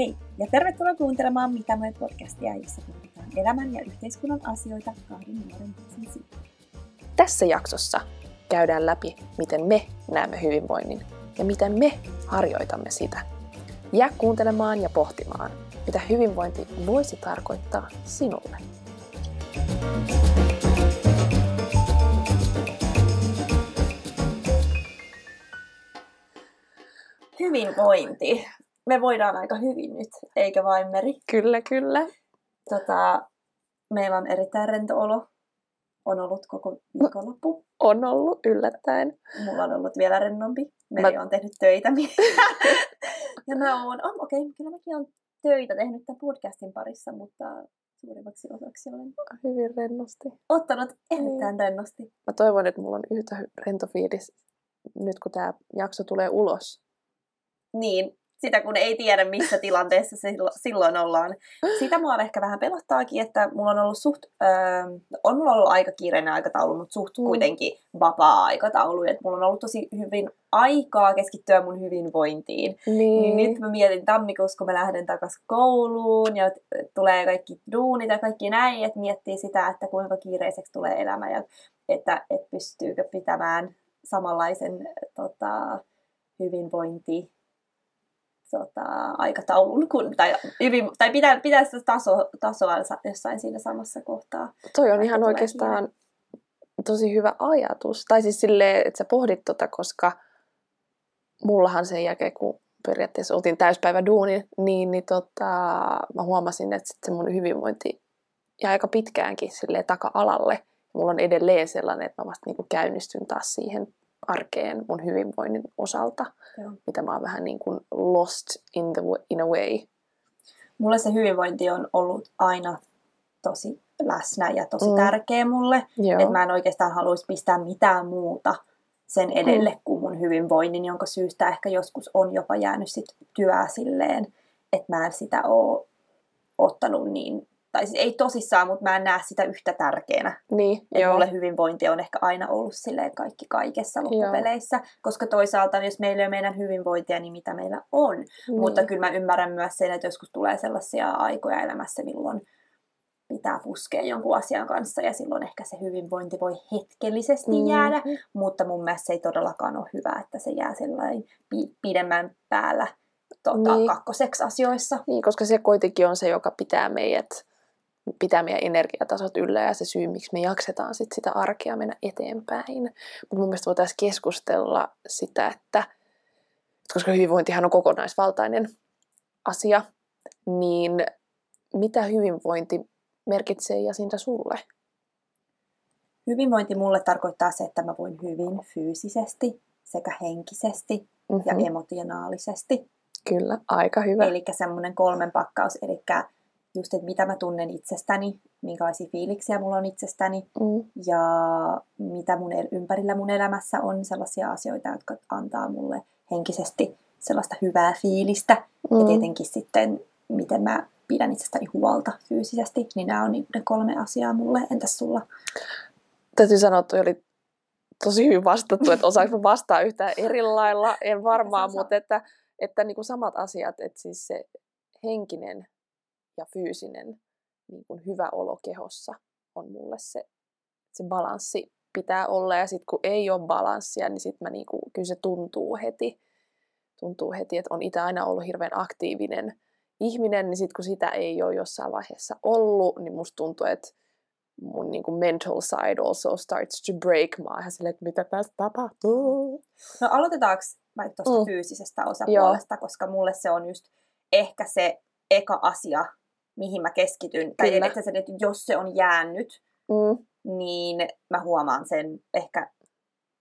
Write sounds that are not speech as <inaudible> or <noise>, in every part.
Hei ja tervetuloa kuuntelemaan Mitä me podcastia, jossa puhutaan elämän ja yhteiskunnan asioita kahden nuoren ihmisen Tässä jaksossa käydään läpi, miten me näemme hyvinvoinnin ja miten me harjoitamme sitä. Jää kuuntelemaan ja pohtimaan, mitä hyvinvointi voisi tarkoittaa sinulle. Hyvinvointi. Me voidaan aika hyvin nyt, eikä vain Meri? Kyllä, kyllä. Tota, meillä on erittäin rento olo. On ollut koko viikonloppu. On ollut yllättäen. Mulla on ollut vielä rennompi. Meri mä... on tehnyt töitä. <laughs> ja mä oon, oh, okei, okay, kyllä mäkin on töitä tehnyt tämän podcastin parissa, mutta suurimmaksi osaksi olen hyvin rennosti. Ottanut erittäin niin. rennosti. Mä toivon, että mulla on yhtä rento fiilis nyt kun tämä jakso tulee ulos. Niin, sitä kun ei tiedä, missä tilanteessa se silloin ollaan. Sitä mua ehkä vähän pelottaakin, että mulla on ollut suht, öö, on mulla ollut aika kiireinen aikataulu, mutta suht mm. kuitenkin vapaa-aikataulu. Että mulla on ollut tosi hyvin aikaa keskittyä mun hyvinvointiin. Niin. niin nyt mä mietin tammikuussa, kun mä lähden takaisin kouluun ja tulee kaikki duunit ja kaikki näin, että miettii sitä, että kuinka kiireiseksi tulee elämä ja että, että pystyykö pitämään samanlaisen tota, hyvinvointi tota, aikataulun, kun, tai, hyvin, tai pitää, pitää sitä taso, tasoa jossain siinä samassa kohtaa. Toi on ihan oikeastaan kiire. tosi hyvä ajatus. Tai siis silleen, että sä pohdit tota, koska mullahan sen jälkeen, kun periaatteessa oltiin täyspäivä duuni, niin, niin tota, mä huomasin, että se mun hyvinvointi ja aika pitkäänkin silleen taka-alalle. Mulla on edelleen sellainen, että mä vasta niin käynnistyn taas siihen arkeen mun hyvinvoinnin osalta, Joo. mitä mä oon vähän niin kuin lost in, the, in a way. Mulle se hyvinvointi on ollut aina tosi läsnä ja tosi mm. tärkeä mulle. Että mä en oikeastaan haluaisi pistää mitään muuta sen edelle mm. kuin mun hyvinvoinnin, jonka syystä ehkä joskus on jopa jäänyt sit työ silleen, että mä en sitä ole ottanut niin tai siis ei tosissaan, mutta mä en näe sitä yhtä tärkeänä. Niin, että joo. mulle hyvinvointi on ehkä aina ollut silleen kaikki kaikessa loppupeleissä, joo. koska toisaalta jos meillä ei ole meidän hyvinvointia, niin mitä meillä on. Niin. Mutta kyllä mä ymmärrän myös sen, että joskus tulee sellaisia aikoja elämässä, milloin pitää puskea jonkun asian kanssa ja silloin ehkä se hyvinvointi voi hetkellisesti mm. jäädä, mutta mun mielestä se ei todellakaan ole hyvä, että se jää sellainen pidemmän päällä tota, niin. kakkoseksi asioissa. Niin, koska se kuitenkin on se, joka pitää meidät pitää meidän energiatasot yllä ja se syy, miksi me jaksetaan sit sitä arkea mennä eteenpäin. Mutta mun mielestä voitaisiin keskustella sitä, että koska hyvinvointihan on kokonaisvaltainen asia, niin mitä hyvinvointi merkitsee ja siitä sulle? Hyvinvointi mulle tarkoittaa se, että mä voin hyvin fyysisesti sekä henkisesti mm-hmm. ja emotionaalisesti. Kyllä, aika hyvä. Eli semmoinen kolmen pakkaus, eli just, että mitä mä tunnen itsestäni, minkälaisia fiiliksiä mulla on itsestäni mm. ja mitä mun ympärillä mun elämässä on sellaisia asioita, jotka antaa mulle henkisesti sellaista hyvää fiilistä. Mm. Ja tietenkin sitten, miten mä pidän itsestäni huolta fyysisesti, niin nämä on niin ne kolme asiaa mulle. Entäs sulla? Täytyy sanoa, että oli tosi hyvin vastattu, että osaanko vastaa yhtään eri lailla, en varmaan, mutta että, että niin kuin samat asiat, että siis se henkinen ja fyysinen niin kuin hyvä olo kehossa on mulle se, se balanssi pitää olla. Ja sitten kun ei ole balanssia, niin sitten mä niin kuin, kyllä se tuntuu heti. Tuntuu heti, että on itse aina ollut hirveän aktiivinen ihminen, niin sitten kun sitä ei ole jossain vaiheessa ollut, niin musta tuntuu, että mun niin kuin mental side also starts to break. Mä oon silleen, että mitä tässä tapahtuu. No aloitetaanko vaikka tuosta mm. fyysisestä osapuolesta, Joo. koska mulle se on just ehkä se eka asia, mihin mä keskityn. Tai että se, että jos se on jäänyt, mm. niin mä huomaan sen ehkä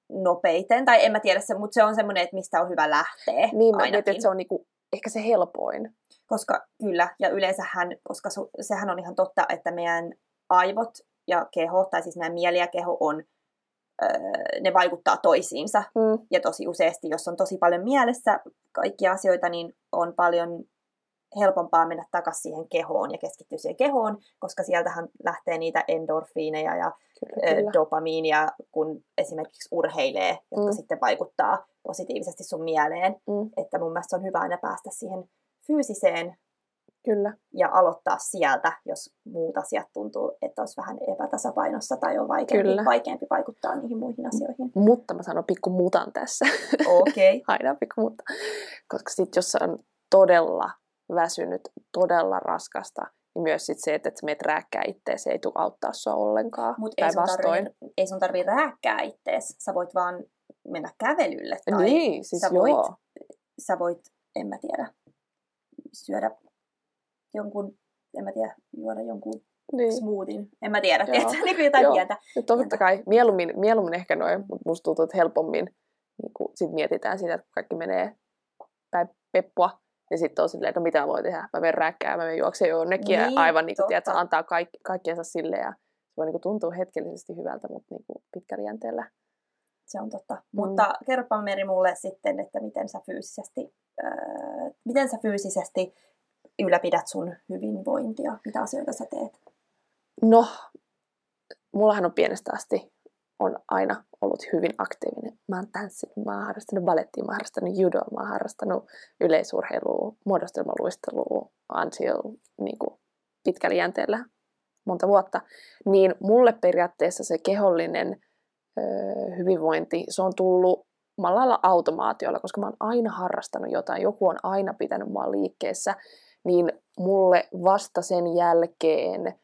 nopeiten. Tai en mä tiedä se, mutta se on semmoinen, että mistä on hyvä lähteä. Niin, mä mietin, että se on niinku ehkä se helpoin. Koska kyllä, ja yleensähän, koska su, sehän on ihan totta, että meidän aivot ja keho, tai siis meidän mieli ja keho on, öö, ne vaikuttaa toisiinsa. Mm. Ja tosi useasti, jos on tosi paljon mielessä kaikkia asioita, niin on paljon helpompaa mennä takaisin siihen kehoon ja keskittyä siihen kehoon, koska sieltähän lähtee niitä endorfiineja ja kyllä, kyllä. dopamiinia, kun esimerkiksi urheilee, jotka mm. sitten vaikuttaa positiivisesti sun mieleen. Mm. Että mun mielestä on hyvä aina päästä siihen fyysiseen Kyllä. Ja aloittaa sieltä, jos muut asiat tuntuu, että olisi vähän epätasapainossa tai on vaikeampi, Kyllä. vaikeampi vaikuttaa niihin muihin asioihin. Mutta mä sanon pikku mutan tässä. Okei. <laughs> Okay. Aina pikku mutta. Koska sitten jos on todella väsynyt, todella raskasta, niin myös sit se, että et meet rääkkää itteesi, ei tule auttaa sua ollenkaan. Mutta ei, sun tarvii- ei sun tarvii rääkkää ittees. Sä voit vaan mennä kävelylle tai Niin, siis sä joo. voit, sä voit, en mä tiedä, syödä jonkun, en mä tiedä, juoda jonkun Niin. smoothien. En mä tiedä, Joo. tiedätkö, niin kuin jotain Joo. pientä. Ja totta kai, mieluummin, mieluummin ehkä noin, mutta musta tuntuu, että helpommin niin kun sit mietitään sitä, että kaikki menee päin peppua, ja sitten on silleen, että no mitä mä voin tehdä, mä menen rääkkää, mä menen juokseen jonnekin, ja Niin, aivan niin kuin, tiedätkö, antaa kaikki, kaikkiensa silleen, ja se voi niin kuin tuntua hetkellisesti hyvältä, mutta niin kuin pitkällä jänteellä. Se on totta. Mm. Mutta kerropa Meri mulle sitten, että miten sä fyysisesti, öö, miten sä fyysisesti ylläpidät sun hyvinvointia, mitä asioita sä teet. No, mullahan on pienestä asti on aina ollut hyvin aktiivinen. Mä oon tanssinut, mä oon harrastanut balettia, mä oon harrastanut judoa, mä oon harrastanut yleisurheilua, muodostelmaluistelua, ansio niin kuin pitkällä jänteellä monta vuotta. Niin mulle periaatteessa se kehollinen ö, hyvinvointi, se on tullut mä lailla automaatiolla, koska mä oon aina harrastanut jotain, joku on aina pitänyt mua liikkeessä, niin mulle vasta sen jälkeen,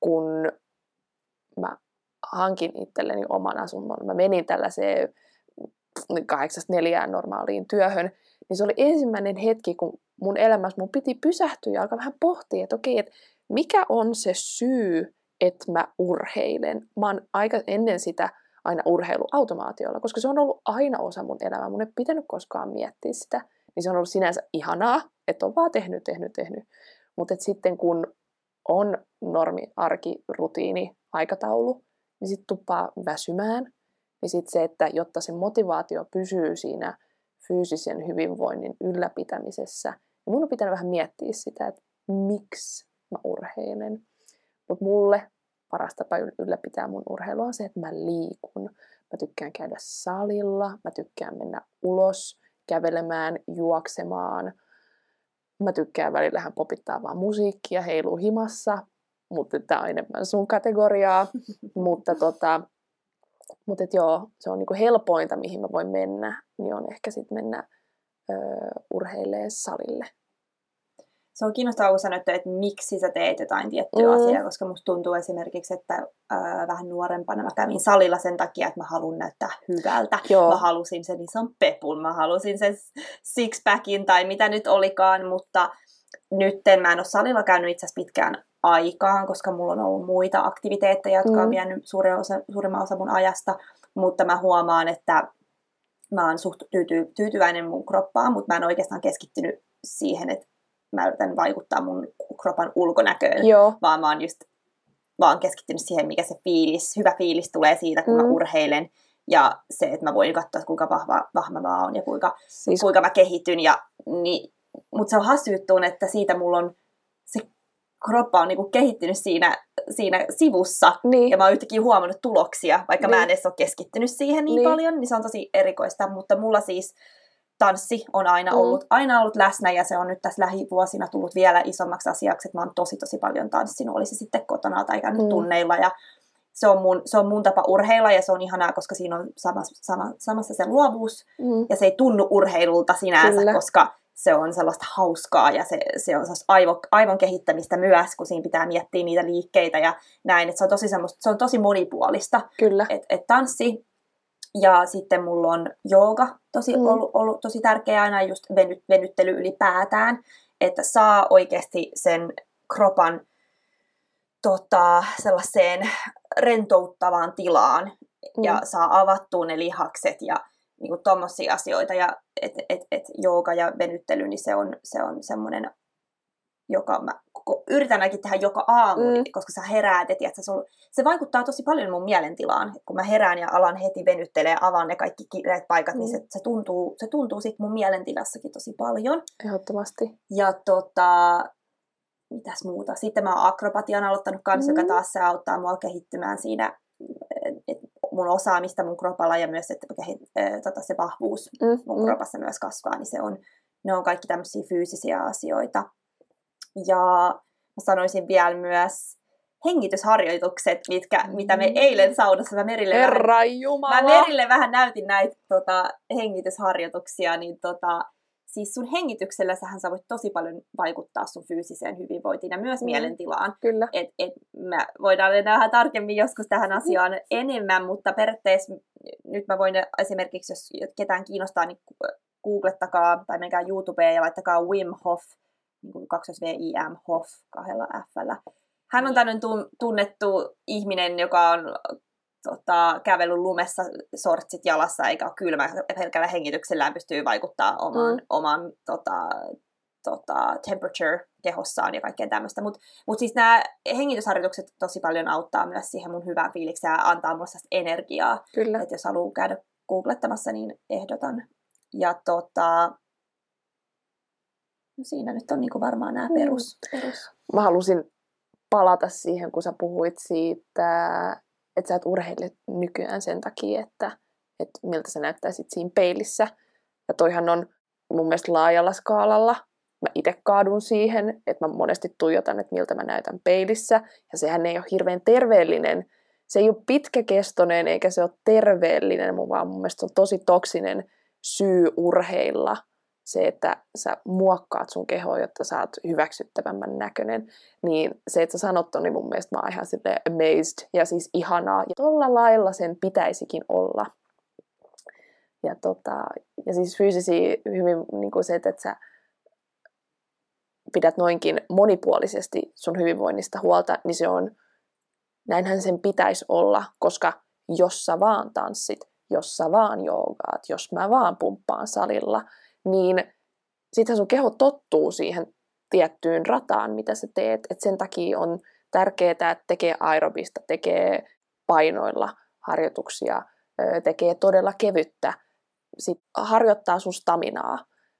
kun mä hankin itselleni oman asunnon, mä menin tällaiseen kahdeksasta neljään normaaliin työhön, niin se oli ensimmäinen hetki, kun mun elämässä mun piti pysähtyä ja alkaa vähän pohtia, että okei, että mikä on se syy, että mä urheilen. Mä oon aika ennen sitä aina urheilu automaatiolla, koska se on ollut aina osa mun elämää. Mun ei pitänyt koskaan miettiä sitä. Niin se on ollut sinänsä ihanaa, että on vaan tehnyt, tehnyt, tehnyt. Mutta sitten kun on normi, arki, rutiini, aikataulu, niin sitten tuppaa väsymään. Niin sitten se, että jotta se motivaatio pysyy siinä fyysisen hyvinvoinnin ylläpitämisessä, niin mun on pitänyt vähän miettiä sitä, että miksi mä urheilen. Mutta mulle paras tapa yl- ylläpitää mun urheilua on se, että mä liikun. Mä tykkään käydä salilla, mä tykkään mennä ulos kävelemään, juoksemaan. Mä tykkään välillähän popittaa vaan musiikkia, heiluu himassa, mutta tämä on enemmän sun kategoriaa. <laughs> mutta tota, mutta et joo, se on niinku helpointa, mihin mä voin mennä, niin on ehkä sitten mennä öö, urheilee salille. Se on kiinnostavaa, kun sanoit, että miksi sä teet jotain tiettyä Mm. asiaa, koska musta tuntuu esimerkiksi, että ää, vähän nuorempana mä kävin salilla sen takia, että mä haluan näyttää hyvältä. Joo. Mä halusin sen ison pepun, mä halusin sen sixpackin tai mitä nyt olikaan, mutta nytten mä en ole salilla käynyt itse asiassa pitkään aikaan, koska mulla on ollut muita aktiviteetteja, jotka Mm. on vienyt suurin osa, suurimman osa mun ajasta, mutta mä huomaan, että mä oon suht tyyty, tyytyväinen mun kroppaan, mutta mä en oikeastaan keskittynyt siihen, että mä yritän vaikuttaa mun kropan ulkonäköön, Joo, vaan mä oon just vaan keskittynyt siihen, mikä se fiilis, hyvä fiilis tulee siitä, kun mm. Mä urheilen. Ja se, että mä voin katsoa, kuinka vahva, vahva mä oon ja kuinka, siis kuinka mä kehityn. Ja, niin, mutta se on hassu että siitä mulla on, se kroppa on niinku kehittynyt siinä, siinä sivussa. niin, Ja mä oon yhtäkkiä huomannut tuloksia, vaikka niin. mä en Niin. edes ole keskittynyt siihen niin, Niin. paljon, niin se on tosi erikoista. Mutta mulla siis tanssi on aina Mm. ollut, aina ollut läsnä ja se on nyt tässä lähivuosina tullut vielä isommaksi asiaksi, että mä oon tosi tosi paljon tanssinut, oli se sitten kotona tai käynyt Mm. mm. tunneilla ja se on, mun, se on mun tapa urheilla ja se on ihanaa, koska siinä on sama, sama, samassa se luovuus mm, ja se ei tunnu urheilulta sinänsä, Kyllä. koska se on sellaista hauskaa ja se, se on sellaista aivo, aivon kehittämistä myös, kun siinä pitää miettiä niitä liikkeitä ja näin. Et se, on tosi semmoista, se on tosi monipuolista. kyllä. Et, et tanssi ja sitten mulla on jooga tosi, Mm. mm. ollut, ollut tosi tärkeä aina just veny, venyttely ylipäätään, että saa oikeasti sen kropan tota, sellaiseen rentouttavaan tilaan Mm. ja saa avattua ne lihakset ja niinku tommosia asioita. Ja et, et, et jooga ja venyttely, niin se on, se on semmoinen, joka mä koko, yritän ainakin tehdä joka aamu, Mm. koska sä heräät tiedät, sä, sul, se vaikuttaa tosi paljon mun mielentilaan. Kun mä herään ja alan heti venyttelee, avaan ne kaikki kireät paikat, mm. niin Mm. se, se tuntuu, se tuntuu sit mun mielentilassakin tosi paljon. Ehdottomasti. Ja tota, mitäs muuta? Sitten mä oon akrobatian aloittanut kanssa, mm. Joka taas se auttaa mua kehittymään siinä, et mun osaamista mun kropalla ja myös, että äh, tota, se vahvuus Mm, mun mm. kropassa myös kasvaa, niin se on, ne on kaikki tämmöisiä fyysisiä asioita. Ja mä sanoisin vielä myös hengitysharjoitukset, mitkä, mm. mitä me eilen saunassa, mä Merille, Herra vähän, Jumala. mä Merille vähän näytin näitä tota, hengitysharjoituksia, niin tota, siis sun hengityksellä sähän sä voit tosi paljon vaikuttaa sun fyysiseen hyvinvointiin ja myös mm. mielentilaan. Kyllä. Et, et mä voidaan mennä vähän tarkemmin joskus tähän asiaan enemmän, mutta periaatteessa nyt mä voin esimerkiksi, jos ketään kiinnostaa, niin googlettakaa tai menkää YouTubeen ja laittakaa Wim Hof, niin kuin 2 v i m Hof kahdella f Hän on tämmöinen tunnettu ihminen, joka on tota, kävellyt lumessa sortsit jalassa eikä ole kylmä. Pelkällä hengityksellään pystyy vaikuttaa oman, mm. oman tota, tota, temperature kehossaan ja kaikkea tämmöistä. Mutta mut siis nämä hengitysharjoitukset tosi paljon auttaa myös siihen mun hyvään fiilikseen ja antaa mulle energiaa. Kyllä. Et jos haluaa käydä googlettamassa, niin ehdotan. Ja tota, no siinä nyt on niinku varmaan nämä mm. perus, mm. perus. Mä halusin palata siihen, kun sä puhuit siitä, että sä et urheile nykyään sen takia, että, että miltä sä näyttäisit siinä peilissä. Ja toihan on mun mielestä laajalla skaalalla. Mä itse kaadun siihen, että mä monesti tuijotan, että miltä mä näytän peilissä. Ja sehän ei ole hirveän terveellinen. Se ei ole pitkäkestoinen eikä se ole terveellinen, vaan mun mielestä se on tosi toksinen syy urheilla – se, että sä muokkaat sun kehoa, jotta sä oot hyväksyttävämmän näköinen, niin se, että sä sanot on, niin mun mielestä mä oon ihan amazed ja siis ihanaa. Ja tuolla lailla sen pitäisikin olla. Ja, tota, ja siis fyysisiä hyvin niin kuin se, että sä pidät noinkin monipuolisesti sun hyvinvoinnista huolta, niin se on, näinhän sen pitäisi olla, koska jos sä vaan tanssit, jos sä vaan joogaat, jos mä vaan pumppaan salilla, niin sitten sun keho tottuu siihen tiettyyn rataan, mitä sä teet. Et sen takia on tärkeää, että tekee aerobista, tekee painoilla harjoituksia, tekee todella kevyttä, sit harjoittaa sun staminaa.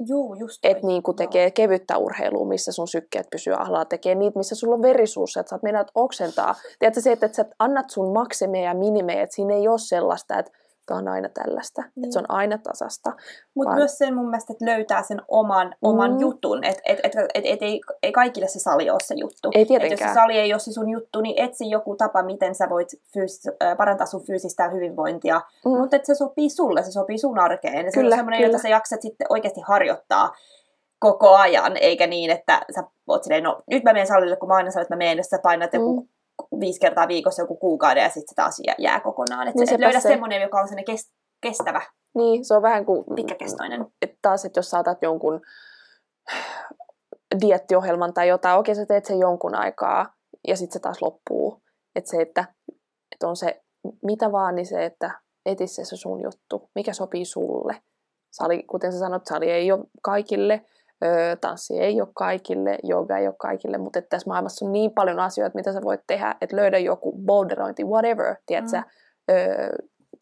Joo, just Että niin kuin tekee Joo. kevyttä urheilua, missä sun sykkeet pysyy ahlalla, tekee niitä, missä sulla on verisuus, että sä oot mennä oksentaa. Tiedätkö se, että, että sä annat sun maksimeja ja minimejä, että siinä ei ole sellaista, että on aina tällaista, mm. että se on niin. aina tasasta. Mutta vaan... myös sen mun mielestä, että löytää sen oman, oman mm. jutun, että et, et, et, et ei, ei kaikille se sali ole se juttu. Ei tietenkään. Et jos se sali ei ole se sun juttu, niin etsi joku tapa, miten sä voit fyys, parantaa sun fyysistä hyvinvointia, mm. mutta että se sopii sulle, se sopii sun arkeen. Ja se on semmoinen, jota sä jaksat sitten oikeasti harjoittaa koko ajan, eikä niin, että sä oot silleen, no nyt mä menen salille, kun mä aina sanon, että mä menen, jos sä painat joku mm viisi kertaa viikossa joku kuukauden ja sitten se taas jää kokonaan. Että niin et löydä se... semmoinen, joka on sellainen kestävä. Niin, se on vähän kuin... Pitkäkestoinen. Että taas, että jos saatat jonkun diettiohjelman tai jotain, okei sä teet sen jonkun aikaa ja sitten se taas loppuu. Että se, että, että on se mitä vaan, niin se, että eti se, se sun juttu, mikä sopii sulle. Sali, kuten sä sanot, sali ei ole kaikille, Öö, tanssi ei ole kaikille, jooga ei ole kaikille, mutta että tässä maailmassa on niin paljon asioita, mitä sä voit tehdä, että löydä joku boulderointi, whatever, tiedätkö, mm. öö,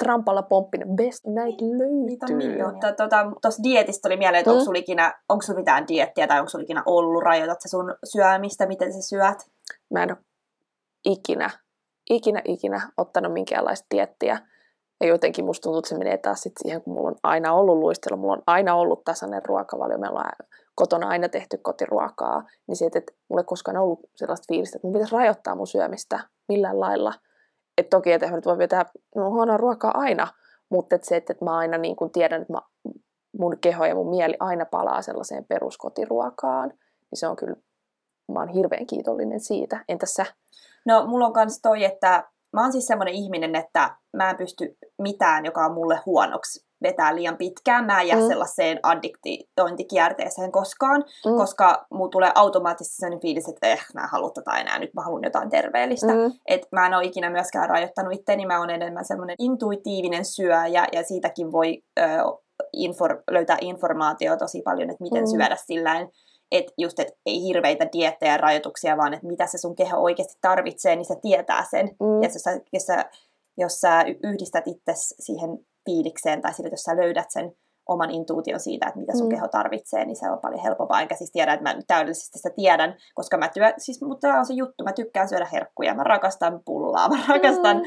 trampalla pomppinen, best night löytyy. Niin, tuossa tota, dietistä oli mieleen, että mm. onko sulla ikinä, onko sulla mitään diettiä tai onko sulla ikinä ollut, rajoitat sä sun syömistä, miten sä syöt? Mä en ole ikinä, ikinä, ikinä ottanut minkäänlaista diettiä. Ja jotenkin musta tuntuu, että se menee taas sit siihen, kun mulla on aina ollut luistelu, mulla on aina ollut tasainen ruokavalio, meillä on kotona aina tehty kotiruokaa, niin se, että mulla ei koskaan ollut sellaista fiilistä, että mun pitäisi rajoittaa mun syömistä millään lailla. Että toki, että nyt voi vetää no, huonoa ruokaa aina, mutta että se, että mä aina niin kun tiedän, että mä, mun keho ja mun mieli aina palaa sellaiseen peruskotiruokaan, niin se on kyllä, mä oon hirveän kiitollinen siitä. Entäs sä? No mulla on kans toi, että mä oon siis semmoinen ihminen, että mä en pysty mitään, joka on mulle huonoksi vetää liian pitkään. Mä en jää mm. sellaiseen addiktointikierteeseen koskaan, mm. koska mulla tulee automaattisesti sellainen fiilis, että eh, mä en halua tätä enää, nyt mä haluan jotain terveellistä. Mm. Et mä en ole ikinä myöskään rajoittanut itteni, mä oon enemmän semmoinen intuitiivinen syöjä ja siitäkin voi ö, infor, löytää informaatiota tosi paljon, että miten mm. syödä silläin että just, et ei hirveitä diettejä ja rajoituksia, vaan että mitä se sun keho oikeasti tarvitsee, niin se tietää sen. Mm. Ja jos sä, jos, sä, jos sä yhdistät itse siihen fiilikseen tai sille, jos sä löydät sen oman intuution siitä, että mitä sun mm. keho tarvitsee, niin se on paljon helpompaa. Enkä siis tiedä, että mä täydellisesti sitä tiedän, koska mä työ, siis, mutta tämä on se juttu, mä tykkään syödä herkkuja, mä rakastan pullaa, mä rakastan mm.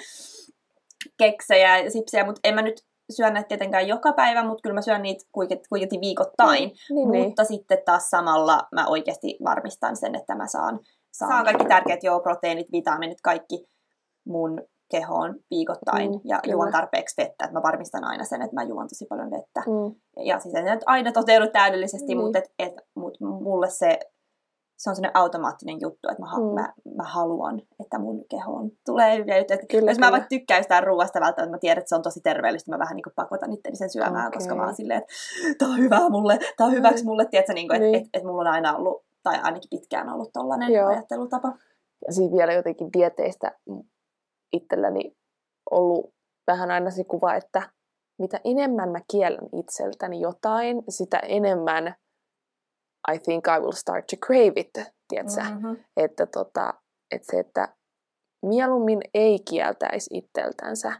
keksejä ja sipsejä, mutta en mä nyt syö näitä tietenkään joka päivä, mutta kyllä mä syön niitä kuitenkin viikoittain. Niin, niin. mutta sitten taas samalla mä oikeasti varmistan sen, että mä saan, saan kaikki tärkeät joo, proteiinit, vitamiinit, kaikki mun kehoon viikoittain mm, ja kyllä. juon tarpeeksi vettä. Että mä varmistan aina sen, että mä juon tosi paljon vettä. Mm. Ja siis ei aina toteudu täydellisesti, mm. mutta et, et, mut mulle se se on sellainen automaattinen juttu, että mä, mm. mä, mä haluan, että mun kehoon tulee hyviä juttuja. Kyllä, jos mä vaikka tykkään jostain ruoasta välttämättä, mä tiedän, että se on tosi terveellistä, mä vähän niin pakotan itteni sen syömään, okay. koska mä oon silleen, että tää on hyvää mulle, tää on hyväksi mulle, tiedätkö, niin kuin, että niin. et, et mulla on aina ollut, tai ainakin pitkään ollut tollainen Joo. ajattelutapa. Ja siis vielä jotenkin dieteistä itselläni ollut vähän aina se kuva, että mitä enemmän mä kiellän itseltäni jotain, sitä enemmän I think I will start to crave it, tiedätkö? Mm-hmm. Että, tota, että se, että mieluummin ei kieltäisi itseltänsä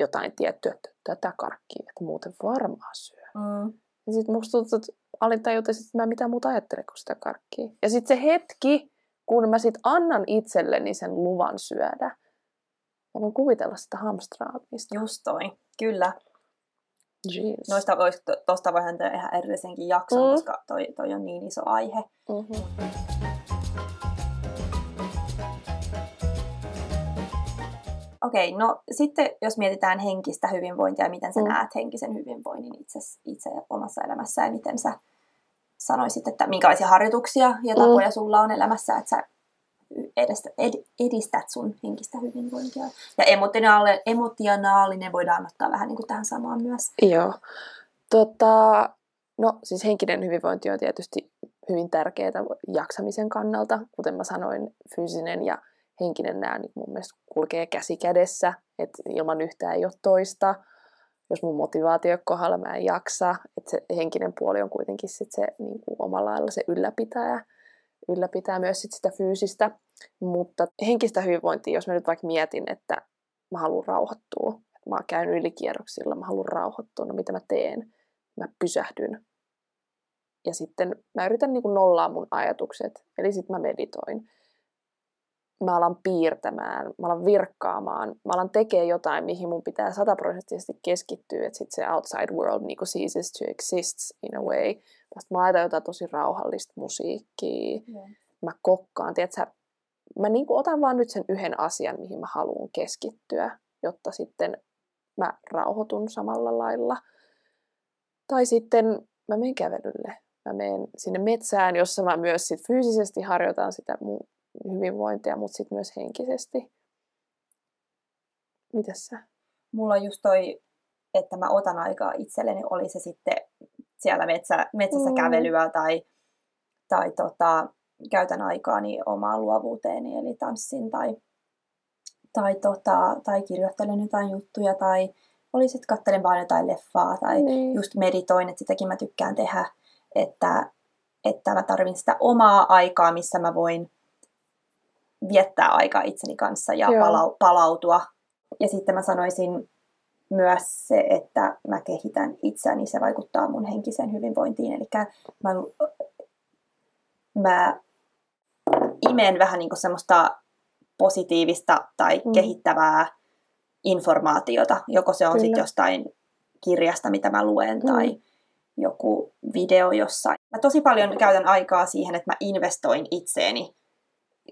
jotain tiettyä, että tätä karkkia, että muuten varmaan syö. Mm. Ja sitten musta tuntuu, että alin tajuta, että mä mitä muuta ajattelen kuin sitä karkkia. Ja sitten se hetki, kun mä sit annan itselleni sen luvan syödä, mä voin kuvitella sitä hamstraamista. Just toi, kyllä. Jeez. Noista vois, tosta voihan tehdä ihan erillisenkin jakson, mm. koska toi, toi on niin iso aihe. Mm-hmm. Okei, okay, no sitten jos mietitään henkistä hyvinvointia, miten sä mm. näet henkisen hyvinvoinnin itse, itse omassa elämässä ja miten sä sanoisit, että minkälaisia harjoituksia ja tapoja mm. sulla on elämässä, että sä edestä, ed, edistät sun henkistä hyvinvointia. Ja emotionaalinen, emotionaalinen voidaan ottaa vähän niin kuin tähän samaan myös. Joo. Tota, no siis henkinen hyvinvointi on tietysti hyvin tärkeää jaksamisen kannalta. Kuten mä sanoin, fyysinen ja henkinen nämä niin mun mielestä kulkee käsi kädessä, että ilman yhtään ei ole toista. Jos mun motivaatio kohdalla mä en jaksa, että se henkinen puoli on kuitenkin sit se niin kuin omalla lailla se ylläpitäjä ylläpitää myös sit sitä fyysistä, mutta henkistä hyvinvointia, jos mä nyt vaikka mietin, että mä haluan rauhoittua, mä käyn ylikierroksilla, mä haluan rauhoittua, no mitä mä teen? Mä pysähdyn. Ja sitten mä yritän niin nollaa mun ajatukset, eli sitten mä meditoin. Mä alan piirtämään, mä alan virkkaamaan, mä alan tekemään jotain, mihin mun pitää sataprosenttisesti keskittyä, että sitten se outside world niin ceases to exist in a way. Vasta mä laitan jotain tosi rauhallista musiikkia. Yeah. Mä kokkaan, tiedätkö, mä niin kuin otan vaan nyt sen yhden asian, mihin mä haluan keskittyä, jotta sitten mä rauhoitun samalla lailla. Tai sitten mä menen kävelylle. Mä menen sinne metsään, jossa mä myös sit fyysisesti harjoitan sitä mun hyvinvointia, mutta sitten myös henkisesti. Mitäs sä? Mulla on just toi, että mä otan aikaa itselleni, oli se sitten siellä metsä, metsässä mm. kävelyä tai, tai tota, käytän aikaani omaan luovuuteeni, eli tanssin tai, tai, tota, tai kirjoittelen jotain juttuja tai oli sitten katselen vaan jotain leffaa tai niin. just meditoin, että sitäkin mä tykkään tehdä, että, että mä tarvin sitä omaa aikaa, missä mä voin viettää aikaa itseni kanssa ja Joo. palautua. Ja sitten mä sanoisin myös se, että mä kehitän itseäni, se vaikuttaa mun henkiseen hyvinvointiin. Eli mä, mä imen vähän niin semmoista positiivista tai mm. kehittävää informaatiota. Joko se on sitten jostain kirjasta, mitä mä luen, mm. tai joku video jossain. Mä tosi paljon käytän aikaa siihen, että mä investoin itseeni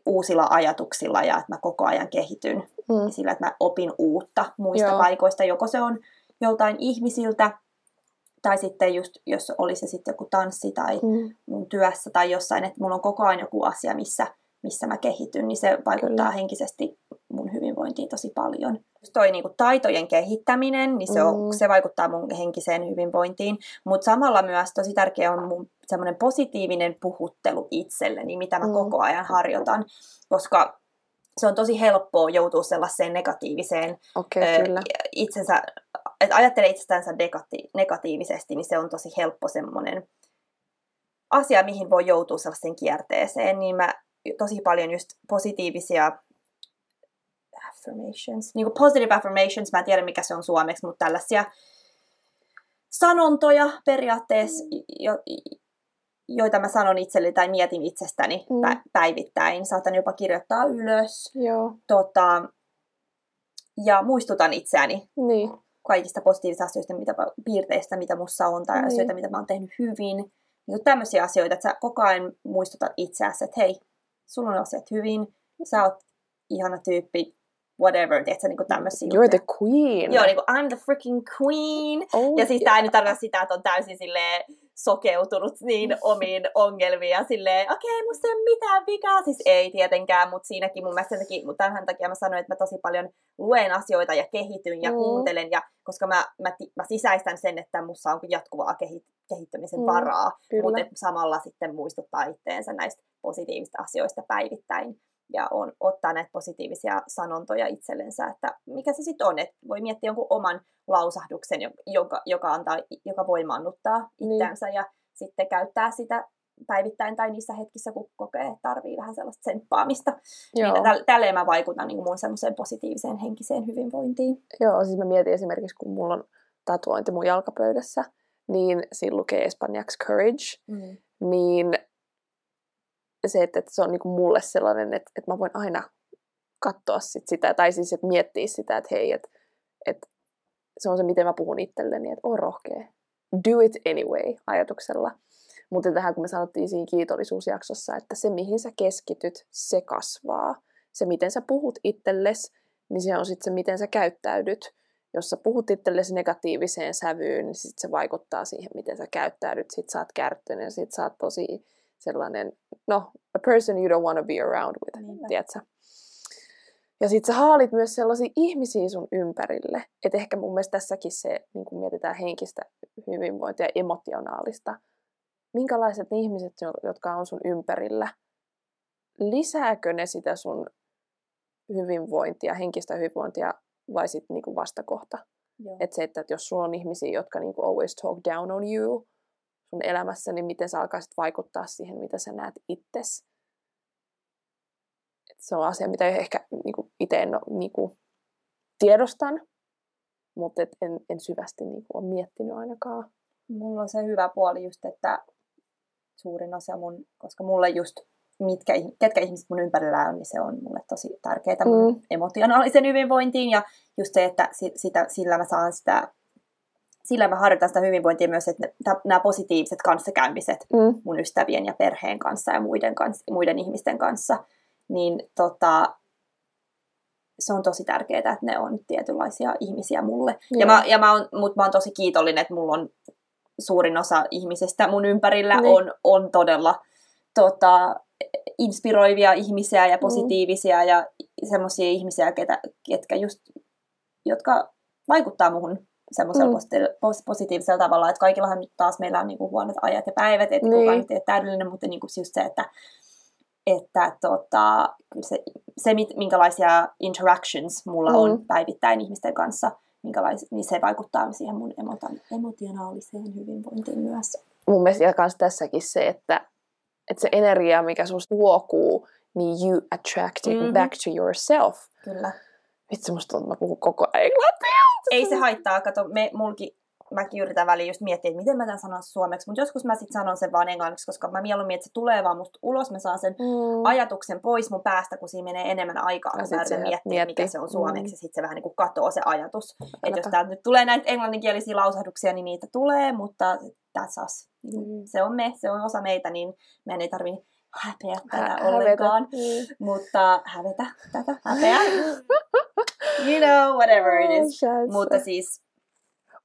uusilla ajatuksilla ja että mä koko ajan kehityn mm. sillä, että mä opin uutta muista Joo. paikoista. Joko se on joltain ihmisiltä tai sitten just, jos oli se sitten joku tanssi tai mm. mun työssä tai jossain, että mulla on koko ajan joku asia, missä, missä mä kehityn, niin se vaikuttaa Kyllä. henkisesti mun hyvinvointiin tosi paljon. Toi niin kuin taitojen kehittäminen, niin se, on, mm. se vaikuttaa mun henkiseen hyvinvointiin, mutta samalla myös tosi tärkeä on mun semmoinen positiivinen puhuttelu itselleni, mitä mä mm. koko ajan harjoitan, koska se on tosi helppoa joutua sellaiseen negatiiviseen okay, ö, kyllä. itsensä, että ajattelee itsestänsä negati- negatiivisesti, niin se on tosi helppo semmoinen asia, mihin voi joutua sellaiseen kierteeseen, niin mä tosi paljon just positiivisia affirmations, niin kuin positive affirmations, mä en tiedä mikä se on suomeksi, mutta tällaisia sanontoja periaatteessa, jo, joita mä sanon itselleni tai mietin itsestäni mm. päivittäin. Saatan jopa kirjoittaa ylös. Joo. Tota, ja muistutan itseäni niin. kaikista positiivisista asioista, mitä, piirteistä, mitä mussa on, tai Niin. asioita, mitä mä oon tehnyt hyvin. Niin tämmöisiä asioita, että sä koko ajan muistutat itseäsi, että hei, sulla on asiat hyvin, sä oot ihana tyyppi, whatever, tiedätkö, niin tämmöisiä You're the juttuja. queen. Joo, niin kuin, I'm the freaking queen. oh, Ja siis tää ei nyt tarkoita sitä, että on täysin silleen sokeutunut niin <laughs> omiin ongelmiin ja silleen, okei, okay, musta ei ole mitään vikaa. Siis ei tietenkään, mutta siinäkin mun mielestä sen takia, mutta tämän takia mä sanoin, että mä tosi paljon luen asioita ja kehityn ja Mm. kuuntelen, ja, koska mä, mä, mä sisäistän sen, että mussa on jatkuvaa kehi- kehittymisen Mm, varaa, mutta samalla sitten muistuttaa itteensä näistä positiivista asioista päivittäin ja on, ottaa näitä positiivisia sanontoja itsellensä, että mikä se sitten on, että voi miettiä jonkun oman lausahduksen, jo- joka, joka, antaa, joka voimaannuttaa Niin. itseänsä ja sitten käyttää sitä päivittäin tai niissä hetkissä, kun kokee, että tarvii vähän sellaista tsemppaamista. Joo. Niin täl- tälleen mä vaikutan niin mun semmoiseen positiiviseen henkiseen hyvinvointiin. Joo, siis mä mietin esimerkiksi, kun mulla on tatuointi mun jalkapöydässä, niin siinä lukee espanjaksi courage, Mm. niin se, että, että se on niin kuin mulle sellainen, että, että mä voin aina katsoa sit sitä, tai siis että miettiä sitä, että hei, että, että se on se, miten mä puhun itselleni, että on rohkea. Do it anyway ajatuksella. Mutta tähän, kun me sanottiin siinä kiitollisuusjaksossa, että se, mihin sä keskityt, se kasvaa. Se, miten sä puhut itsellesi, niin se on sitten se, miten sä käyttäydyt. Jos sä puhut itsellesi negatiiviseen sävyyn, niin sit se vaikuttaa siihen, miten sä käyttäydyt. Sit sä oot kärttynyt ja sit sä oot tosi sellainen, no, a person you don't want to be around with, Niinpä. tiedätkö? Ja sit sä haalit myös sellaisia ihmisiä sun ympärille. Et ehkä mun mielestä tässäkin se, niin kun mietitään henkistä hyvinvointia ja emotionaalista, minkälaiset ne ihmiset, jo- jotka on sun ympärillä, lisääkö ne sitä sun hyvinvointia, henkistä hyvinvointia vai sitten niinku vastakohta? Että se, että että jos sulla on ihmisiä, jotka niinku always talk down on you sun elämässä, niin miten sä alkaisit vaikuttaa siihen, mitä sä näet itses. Et se on asia, mitä ehkä niinku itse en niinku, tiedostan, mutta et en, en syvästi niinku, ole miettinyt ainakaan. Mulla on se hyvä puoli just, että suurin osa mun, koska mulle just mitkä, ketkä ihmiset mun ympärillä on, niin se on mulle tosi tärkeää mun Mm. emotionaalisen hyvinvointiin ja just se, että si- sitä, sillä mä saan sitä, sillä mä harjoitan sitä hyvinvointia myös, että ne- nämä positiiviset kanssakäymiset Mm. mun ystävien ja perheen kanssa ja muiden, kanssa, muiden ihmisten kanssa, niin tota, se on tosi tärkeää, että ne on tietynlaisia ihmisiä mulle. Ja Joo. mä, ja mä oon, mut mä oon tosi kiitollinen, että mulla on suurin osa ihmisistä mun ympärillä Niin. on, on todella tota, inspiroivia ihmisiä ja positiivisia ja semmoisia ihmisiä, ketä, ketkä just, jotka vaikuttaa muhun semmoisella Mm. posi- pos- positiivisella tavalla, että kaikillahan nyt taas meillä on niinku huonot ajat ja päivät, että Niin. kukaan ei ole täydellinen, mutta niinku just se, että, että tota, kyllä se, se, minkälaisia interactions mulla Mm. on päivittäin ihmisten kanssa, minkälais, niin se vaikuttaa siihen mun emota- emotionaaliseen hyvinvointiin myös. mun mielestä ja tässäkin se, että, että se energia, mikä susta huokuu, niin you attract it Mhm. back to yourself. Kyllä. Vitsi, musta tuntuu, että mä puhun koko ajan englantia. Ei se haittaa, kato, me, mulki, mäkin yritän väliin just miettiä, että miten mä tämän sanon suomeksi, mutta joskus mä sitten sanon sen vaan englanniksi, koska mä mieluummin, että se tulee vaan musta ulos, mä saan sen Mm. ajatuksen pois mun päästä, kun siinä menee enemmän aikaa, kun mä yritän miettiä, miettii. mikä se on suomeksi, Mm. ja sitten se vähän niin kuin katoo se ajatus. Että jos täältä nyt tulee näitä englanninkielisiä lausahduksia, niin niitä tulee, mutta us. Mm. Se on me, se on osa meitä, niin meidän ei tarvitse häpeä tätä Hä- ollenkaan. hävetä. Mm. Mutta hävetä tätä, <laughs> häpeä. you know, whatever it is. Shazza. Mutta siis,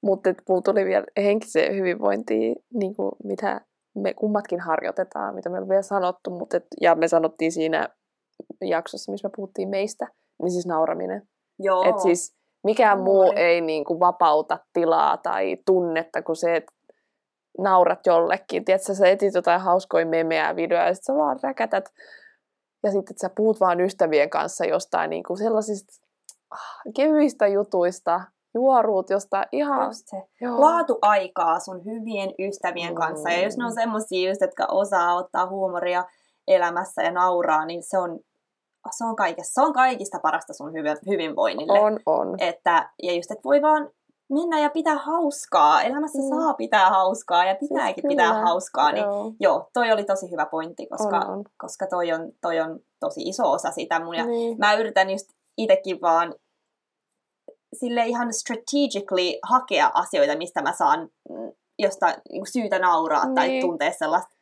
Mutta mulla tuli vielä henkiseen hyvinvointiin, niin kuin mitä me kummatkin harjoitetaan, mitä me on vielä sanottu, mutta et, ja me sanottiin siinä jaksossa, missä me puhuttiin meistä, niin siis nauraminen. joo. Et siis mikään muu ei niinku vapauta tilaa tai tunnetta kuin se, että naurat jollekin. Tiedätkö, sä etit jotain hauskoja memeä videoja ja sit sä vaan räkätät. Ja sitten, että sä puhut vaan ystävien kanssa jostain niinku sellaisista ah, kevyistä jutuista, juoruut jostain ihan... Just se. Joo. Laatu aikaa sun hyvien ystävien Mm. kanssa. Ja jos ne on semmosia just, jotka osaa ottaa huumoria elämässä ja nauraa, niin se on, se on, kaikessa, se on kaikista parasta sun hyvinvoinnille. On, on. Että, ja just, että voi vaan mennä ja pitää hauskaa. Elämässä Mm. saa pitää hauskaa ja pitääkin Siis pitää hauskaa. Niin Joo. joo, toi oli tosi hyvä pointti, koska, On, on. koska toi, on, toi on tosi iso osa sitä mun. Ja Niin. mä yritän just itekin vaan sille ihan strategically hakea asioita, mistä mä saan mm, josta niin syytä nauraa niin. tai tuntea sellaista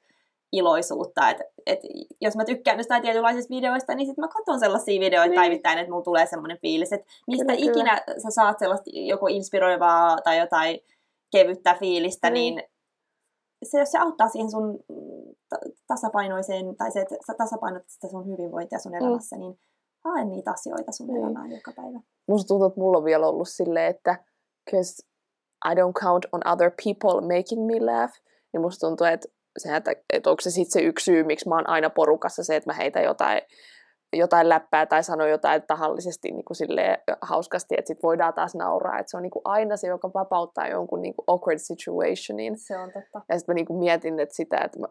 iloisuutta. Et, et, jos mä tykkään jostain tietynlaisista videoista, niin sitten mä katson sellaisia videoita niin. päivittäin, että mulla tulee semmoinen fiilis, että mistä kyllä, ikinä kyllä. sä saat sellaista joko inspiroivaa tai jotain kevyttä fiilistä, niin, niin se, jos se auttaa siihen sun tasapainoiseen, tai se, että sä tasapainot sitä sun hyvinvointia sun mm. elämässä, mm. niin hae niitä asioita sun mm. elämään joka päivä. Musta tuntuu, että mulla on vielä ollut silleen, että cause I don't count on other people making me laugh, niin musta tuntuu, että, se, että, että onko se sitten se yksi syy, miksi mä oon aina porukassa se, että mä heitän jotain, jotain läppää tai sanon jotain tahallisesti niin kuin silleen, hauskasti, että sit voidaan taas nauraa. Että se on niin kuin aina se, joka vapauttaa jonkun niin kuin awkward situationin. Se on totta. Ja sitten mä niin kuin mietin että sitä, että mä,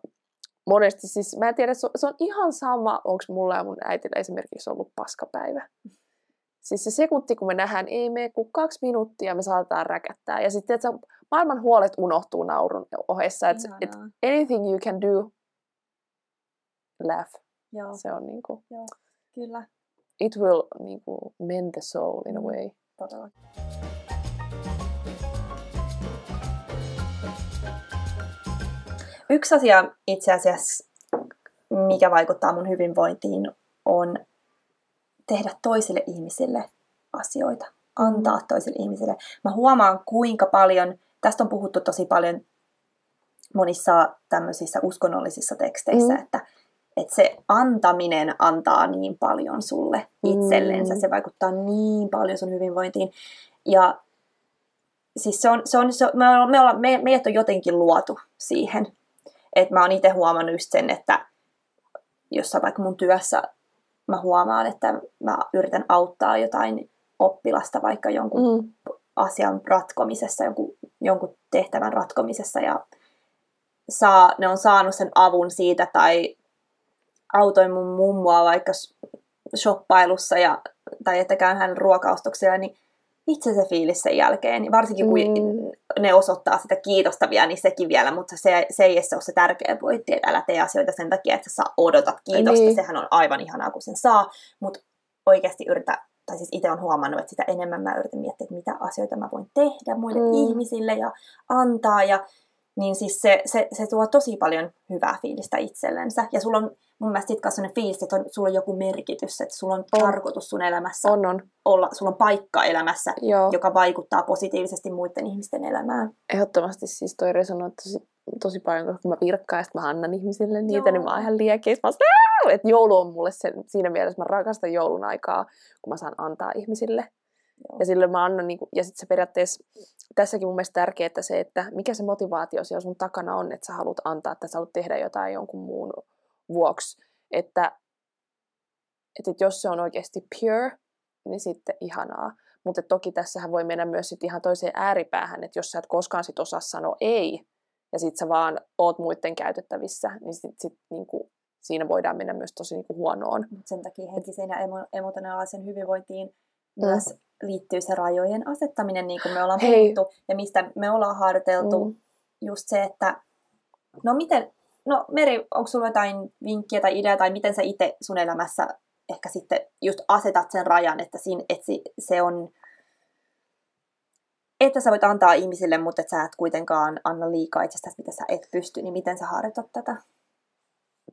monesti siis, mä en tiedä, se on, se on ihan sama, onko mulla ja mun äitillä esimerkiksi ollut paskapäivä. Siis se sekunti, kun me nähdään, ei mene kuin kaksi minuuttia, me saatetaan räkättää. Ja sitten, että maailman huolet unohtuu naurun ohessa. Että et anything you can do, laugh. Joo. Se on niinku... Joo, kyllä. It will niinku mend the soul in a mm. way. Todella. Yksi asia itse asiassa, mikä vaikuttaa mun hyvinvointiin, on tehdä toisille ihmisille asioita, antaa toisille ihmisille. Mä huomaan kuinka paljon, tästä on puhuttu tosi paljon monissa tämmöisissä uskonnollisissa teksteissä, mm. että, että se antaminen antaa niin paljon sulle itsellensä, mm. se vaikuttaa niin paljon sun hyvinvointiin. Ja siis se on, se on, se on, me, ollaan, me, ollaan, me, meidät on jotenkin luotu siihen. Että mä oon itse huomannut just sen, että jossain vaikka mun työssä mä huomaan, että mä yritän auttaa jotain oppilasta vaikka jonkun mm. Asian ratkomisessa, jonkun, jonkun tehtävän ratkomisessa ja saa, ne on saanut sen avun siitä tai autoin mun mummoa vaikka shoppailussa ja, tai että käyn hänen ruokaustoksilla, niin itse se fiilis sen jälkeen, niin varsinkin kun mm. ne osoittaa sitä kiitosta vielä, niin sekin vielä, mutta se, se ei se ole se tärkeä pointti, että älä tee asioita sen takia, että sä odotat kiitosta, niin. sehän on aivan ihanaa, kun sen saa, mutta oikeasti yritä, tai siis itse on huomannut, että sitä enemmän mä yritän miettiä, että mitä asioita mä voin tehdä muille mm. ihmisille ja antaa, ja niin siis se, se, se tuo tosi paljon hyvää fiilistä itsellensä. Ja sulla on mun mielestä sit sellainen fiilis, että on, sulla on joku merkitys, että sulla on, on. tarkoitus sun elämässä. On, on. Olla, sulla on paikka elämässä, Joo. joka vaikuttaa positiivisesti muiden ihmisten elämään. Ehdottomasti siis toi resonoi tosi, tosi paljon, koska mä virkkaan ja mä annan ihmisille niitä, Joo. niin mä oon ihan liekeis. Mä että joulu on mulle sen, siinä mielessä, mä rakastan joulun aikaa, kun mä saan antaa ihmisille. Joo. Ja silloin mä annan, niin kuin, ja sitten se periaatteessa, tässäkin mun mielestä tärkeää se, että mikä se motivaatio siellä sun takana on, että sä haluat antaa, että sä haluat tehdä jotain jonkun muun vuoksi, että, että jos se on oikeasti pure, niin sitten ihanaa. Mutta toki tässähän voi mennä myös sit ihan toiseen ääripäähän, että jos sä et koskaan sit osaa sanoa ei, ja sit sä vaan oot muiden käytettävissä, niin sit, sit niinku, siinä voidaan mennä myös tosi niinku huonoon. Sen takia henkiseen ja emo- emotionaalisen hyvinvointiin. Myös liittyy se rajojen asettaminen, niin kuin me ollaan Hei. puhuttu, ja mistä me ollaan harjoiteltu mm. just se, että no miten, no Meri, onko sulla jotain vinkkiä tai idea, tai miten sä itse sun elämässä ehkä sitten just asetat sen rajan, että, siinä, että se on, että sä voit antaa ihmisille, mutta että sä et kuitenkaan anna liikaa itsestäsi, mitä sä et pysty, niin miten sä harjoitat tätä?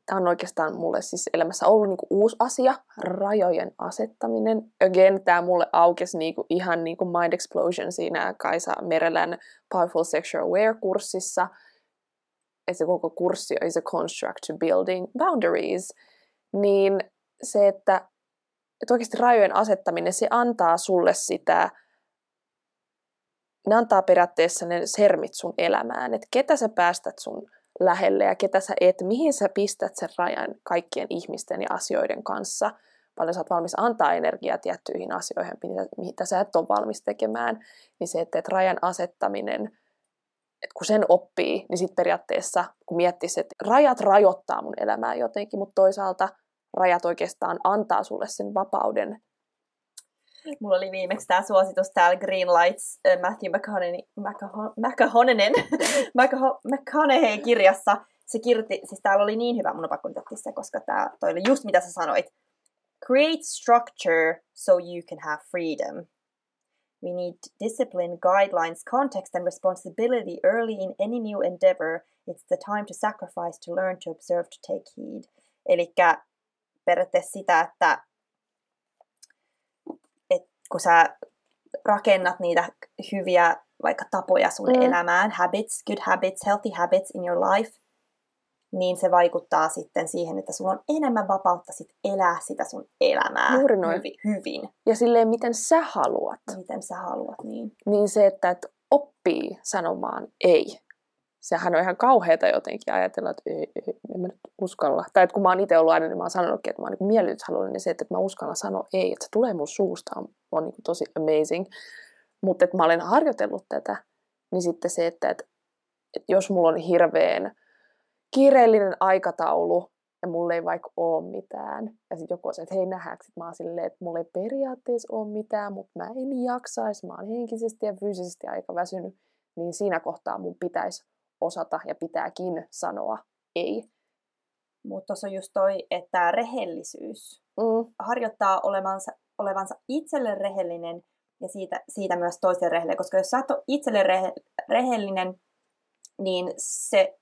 Tämä on oikeastaan mulle siis elämässä ollut niinku uusi asia, rajojen asettaminen. Again, tämä mulle aukesi niinku ihan niinku Mind Explosion siinä Kaisa Merelän Powerful Sexual Aware-kurssissa – että se koko kurssi is a construct to building boundaries, niin se, että, että oikeasti rajojen asettaminen, se antaa sulle sitä, ne antaa periaatteessa ne sermit sun elämään, että ketä sä päästät sun lähelle ja ketä sä et, mihin sä pistät sen rajan kaikkien ihmisten ja asioiden kanssa. Paljon sä oot valmis antaa energiaa tiettyihin asioihin, mitä, mitä sä et ole valmis tekemään, niin se, että, että rajan asettaminen että kun sen oppii, niin sitten periaatteessa, kun miettisi, että rajat rajoittaa mun elämää jotenkin, mutta toisaalta rajat oikeastaan antaa sulle sen vapauden. Mulla oli viimeksi tämä suositus täällä Green Lights Matthew McConaughey, <laughs> McConaughey kirjassa. Se kirti, siis täällä oli niin hyvä, mun on pakko se, koska tää, toi oli just mitä sä sanoit. Create structure so you can have freedom. We need discipline, guidelines, context, and responsibility early in any new endeavor. It's the time to sacrifice, to learn, to observe, to take heed. Eli periaatteessa sitä, että kun sä rakennat niitä hyviä vaikka tapoja sun mm. elämään, habits, good habits, healthy habits in your life, niin se vaikuttaa sitten siihen, että sulla on enemmän vapautta sit elää sitä sun elämää Juuri noin. Hyvin, hyvin. Ja silleen, miten sä haluat. Miten sä haluat, niin. Niin se, että et oppii sanomaan ei. Sehän on ihan kauheata jotenkin ajatella, että ei, ei, en mä nyt uskalla. Tai että kun mä oon itse ollut aina, niin mä oon sanonutkin, että mä oon niin miellytyshaluinen, niin se, että mä uskallan sanoa ei, että se tulee mun suusta, on, on niin tosi amazing. Mutta että mä olen harjoitellut tätä, niin sitten se, että, että, että jos mulla on hirveän kiireellinen aikataulu ja mulla ei vaikka ole mitään. Ja sitten joku on se, että hei nähdäänkö, mä oon silleen, että mulla ei periaatteessa ole mitään, mutta mä en jaksaisi, mä oon henkisesti ja fyysisesti aika väsynyt, niin siinä kohtaa mun pitäisi osata ja pitääkin sanoa ei. Mutta tuossa on just toi, että rehellisyys mm. harjoittaa olevansa, olevansa itselle rehellinen ja siitä, siitä myös toiselle rehellinen, koska jos sä et ole itselle rehe, rehellinen, niin se